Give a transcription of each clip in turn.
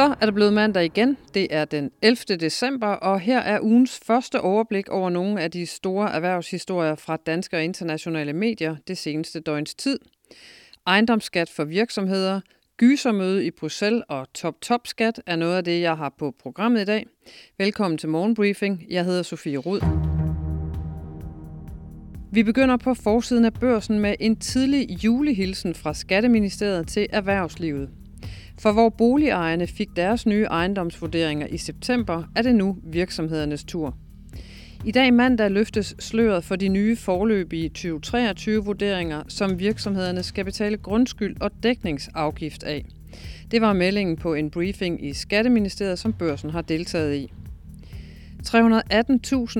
Så er det blevet mandag igen. Det er den 11. december, og her er ugens første overblik over nogle af de store erhvervshistorier fra danske og internationale medier det seneste døgns tid. Ejendomsskat for virksomheder, gysermøde i Bruxelles og top-top-skat er noget af det, jeg har på programmet i dag. Velkommen til Morgenbriefing. Jeg hedder Sofie Rud. Vi begynder på forsiden af børsen med en tidlig julehilsen fra Skatteministeriet til erhvervslivet. For hvor boligejerne fik deres nye ejendomsvurderinger i september, er det nu virksomhedernes tur. I dag mandag løftes sløret for de nye forløbige 2023-vurderinger, som virksomhederne skal betale grundskyld og dækningsafgift af. Det var meldingen på en briefing i Skatteministeriet, som børsen har deltaget i. 318.000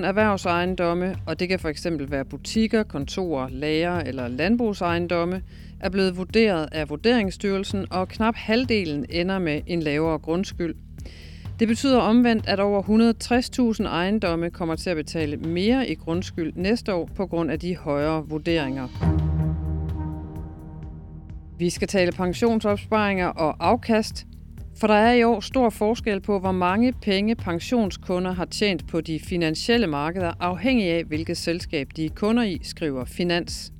erhvervsejendomme, og det kan for eksempel være butikker, kontorer, lager eller landbrugsejendomme, er blevet vurderet af Vurderingsstyrelsen, og knap halvdelen ender med en lavere grundskyld. Det betyder omvendt, at over 160.000 ejendomme kommer til at betale mere i grundskyld næste år på grund af de højere vurderinger. Vi skal tale pensionsopsparinger og afkast, for der er i år stor forskel på, hvor mange penge pensionskunder har tjent på de finansielle markeder, afhængig af hvilket selskab de er kunder i, skriver Finans.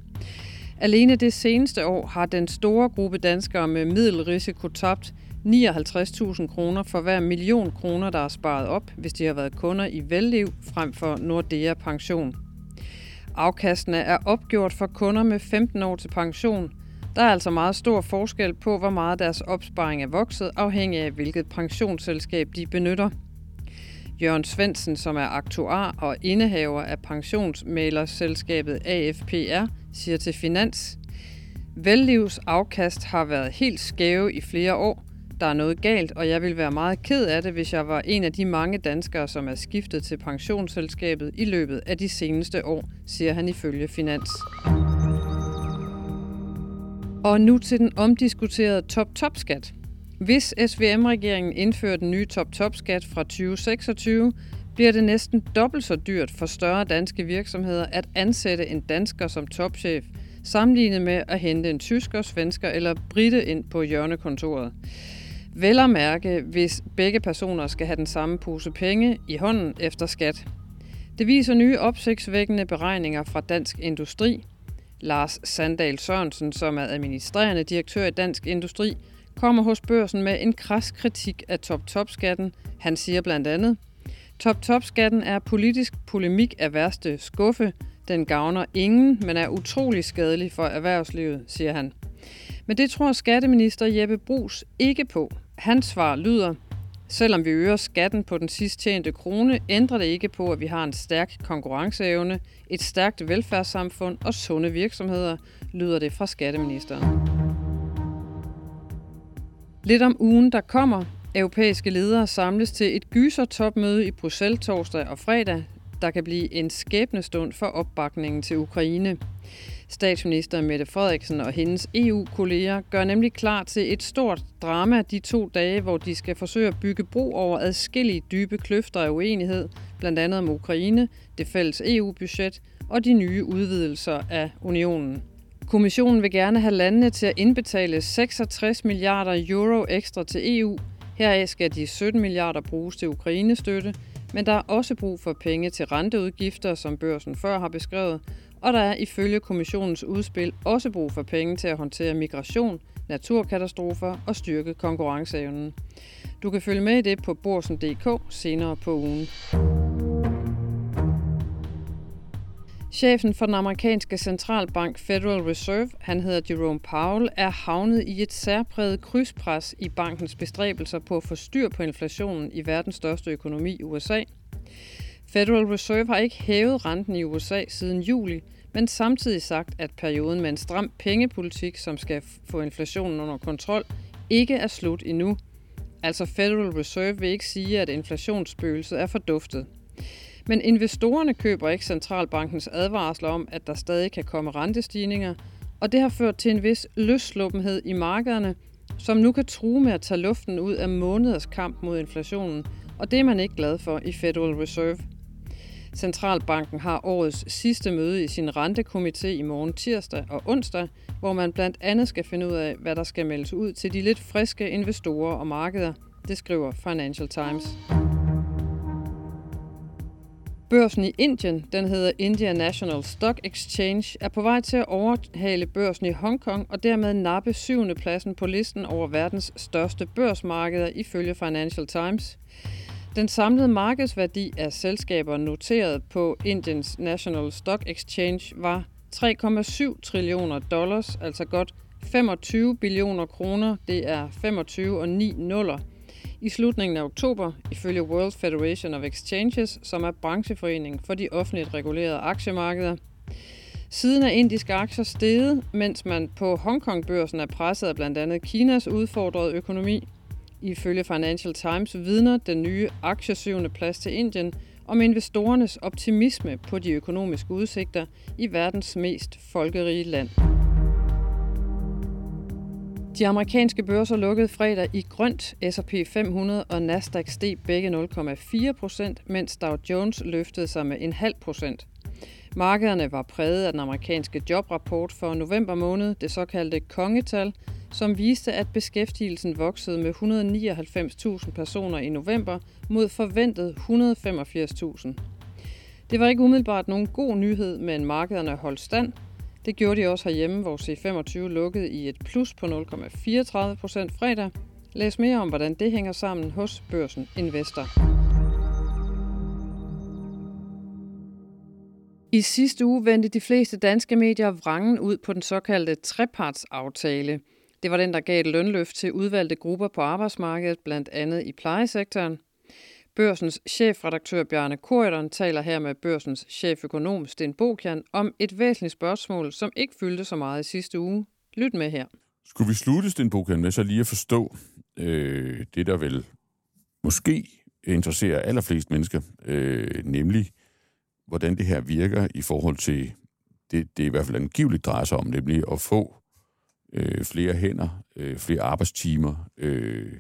Alene det seneste år har den store gruppe danskere med middelrisiko tabt 59.000 kroner for hver million kroner, der er sparet op, hvis de har været kunder i Velliv frem for Nordea Pension. Afkastene er opgjort for kunder med 15 år til pension. Der er altså meget stor forskel på, hvor meget deres opsparing er vokset, afhængig af hvilket pensionsselskab de benytter. Jørgen Svendsen, som er aktuar og indehaver af pensionsmælerselskabet AFPR, siger til Finans, Vellivs afkast har været helt skæve i flere år. Der er noget galt, og jeg vil være meget ked af det, hvis jeg var en af de mange danskere, som er skiftet til pensionsselskabet i løbet af de seneste år, siger han ifølge Finans. Og nu til den omdiskuterede top-top-skat. Hvis SVM-regeringen indfører den nye top-top-skat fra 2026, bliver det næsten dobbelt så dyrt for større danske virksomheder at ansætte en dansker som topchef, sammenlignet med at hente en tysker, svensker eller britte ind på hjørnekontoret. Vel at mærke, hvis begge personer skal have den samme pose penge i hånden efter skat. Det viser nye opsigtsvækkende beregninger fra Dansk Industri. Lars Sandal Sørensen, som er administrerende direktør i Dansk Industri, kommer hos børsen med en kras kritik af top-top-skatten. Han siger blandt andet, Top-top-skatten er politisk polemik af værste skuffe. Den gavner ingen, men er utrolig skadelig for erhvervslivet, siger han. Men det tror skatteminister Jeppe Brugs ikke på. Hans svar lyder, selvom vi øger skatten på den sidst tjente krone, ændrer det ikke på, at vi har en stærk konkurrenceevne, et stærkt velfærdssamfund og sunde virksomheder, lyder det fra skatteministeren. Lidt om ugen, der kommer. Europæiske ledere samles til et gysertopmøde i Bruxelles torsdag og fredag, der kan blive en skæbnestund for opbakningen til Ukraine. Statsminister Mette Frederiksen og hendes EU-kolleger gør nemlig klar til et stort drama de to dage, hvor de skal forsøge at bygge bro over adskillige dybe kløfter af uenighed, blandt andet om Ukraine, det fælles EU-budget og de nye udvidelser af unionen. Kommissionen vil gerne have landene til at indbetale 66 milliarder euro ekstra til EU. Heraf skal de 17 milliarder bruges til Ukrainestøtte, men der er også brug for penge til renteudgifter, som børsen før har beskrevet, og der er ifølge kommissionens udspil også brug for penge til at håndtere migration, naturkatastrofer og styrke konkurrenceevnen. Du kan følge med i det på borsen.dk senere på ugen. Chefen for den amerikanske centralbank Federal Reserve, han hedder Jerome Powell, er havnet i et særpræget krydspres i bankens bestræbelser på at få styr på inflationen i verdens største økonomi, USA. Federal Reserve har ikke hævet renten i USA siden juli, men samtidig sagt, at perioden med en stram pengepolitik, som skal få inflationen under kontrol, ikke er slut endnu. Altså Federal Reserve vil ikke sige, at inflationsspøgelset er forduftet. Men investorerne køber ikke centralbankens advarsler om, at der stadig kan komme rentestigninger, og det har ført til en vis løssluppenhed i markederne, som nu kan true med at tage luften ud af måneders kamp mod inflationen, og det er man ikke glad for i Federal Reserve. Centralbanken har årets sidste møde i sin rentekomité i morgen tirsdag og onsdag, hvor man blandt andet skal finde ud af, hvad der skal meldes ud til de lidt friske investorer og markeder, Det skriver Financial Times. Børsen i Indien, den hedder India National Stock Exchange, er på vej til at overhale børsen i Hongkong og dermed nappe syvende pladsen på listen over verdens største børsmarkeder ifølge Financial Times. Den samlede markedsværdi af selskaber noteret på Indiens National Stock Exchange var 3,7 trillioner dollars, altså godt 25 billioner kroner. Det er 25 og 9 nuller i slutningen af oktober, ifølge World Federation of Exchanges, som er brancheforeningen for de offentligt regulerede aktiemarkeder. Siden er indiske aktier steget, mens man på Hongkong-børsen er presset af blandt andet Kinas udfordrede økonomi. Ifølge Financial Times vidner den nye aktiesyvende plads til Indien om investorernes optimisme på de økonomiske udsigter i verdens mest folkerige land. De amerikanske børser lukkede fredag i grønt. S&P 500 og Nasdaq steg begge 0,4 procent, mens Dow Jones løftede sig med en halv procent. Markederne var præget af den amerikanske jobrapport for november måned, det såkaldte kongetal, som viste, at beskæftigelsen voksede med 199.000 personer i november mod forventet 185.000. Det var ikke umiddelbart nogen god nyhed, men markederne holdt stand, det gjorde de også herhjemme, hvor C25 lukkede i et plus på 0,34 procent fredag. Læs mere om, hvordan det hænger sammen hos Børsen Investor. I sidste uge vendte de fleste danske medier vrangen ud på den såkaldte trepartsaftale. Det var den, der gav et lønløft til udvalgte grupper på arbejdsmarkedet, blandt andet i plejesektoren. Børsens chefredaktør Bjarne Korydon taler her med børsens cheføkonom Sten Bokian om et væsentligt spørgsmål, som ikke fyldte så meget i sidste uge. Lyt med her. Skulle vi slutte, Sten Bokian, med så lige at forstå øh, det, der vel måske interesserer allerflest mennesker, øh, nemlig hvordan det her virker i forhold til det, det i hvert fald angiveligt drejer sig om, nemlig at få øh, flere hænder, øh, flere arbejdstimer, øh,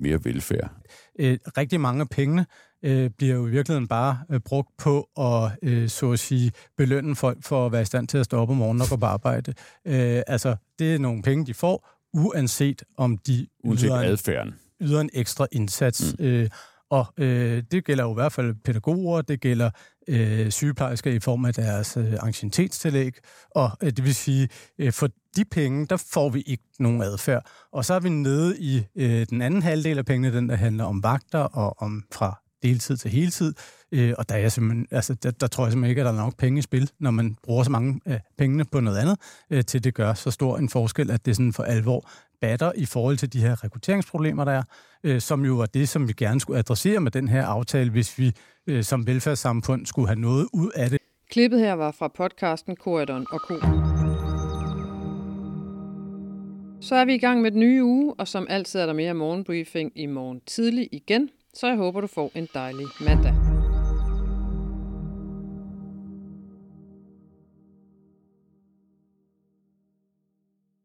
mere velfærd? Øh, rigtig mange af pengene øh, bliver jo i virkeligheden bare øh, brugt på at, øh, så at sige, belønne folk for at være i stand til at stå op om morgenen og gå på arbejde. Øh, altså, det er nogle penge, de får, uanset om de uanset yder, en, adfærden. yder en ekstra indsats. Mm. Øh, og øh, det gælder jo i hvert fald pædagoger, det gælder øh, sygeplejersker i form af deres øh, ancientetstillæg, og øh, det vil sige, øh, for de penge, der får vi ikke nogen adfærd. Og så er vi nede i øh, den anden halvdel af pengene, den der handler om vagter og om fra deltid til heltid. Øh, og der, er simpelthen, altså, der, der tror jeg simpelthen ikke, at der er nok penge i spil, når man bruger så mange af pengene på noget andet, øh, til det gør så stor en forskel, at det sådan for alvor batter i forhold til de her rekrutteringsproblemer, der er, øh, som jo var det, som vi gerne skulle adressere med den her aftale, hvis vi øh, som velfærdssamfund skulle have noget ud af det. Klippet her var fra podcasten Corridon og Co. Så er vi i gang med den nye uge, og som altid er der mere morgenbriefing i morgen tidlig igen, så jeg håber, du får en dejlig mandag.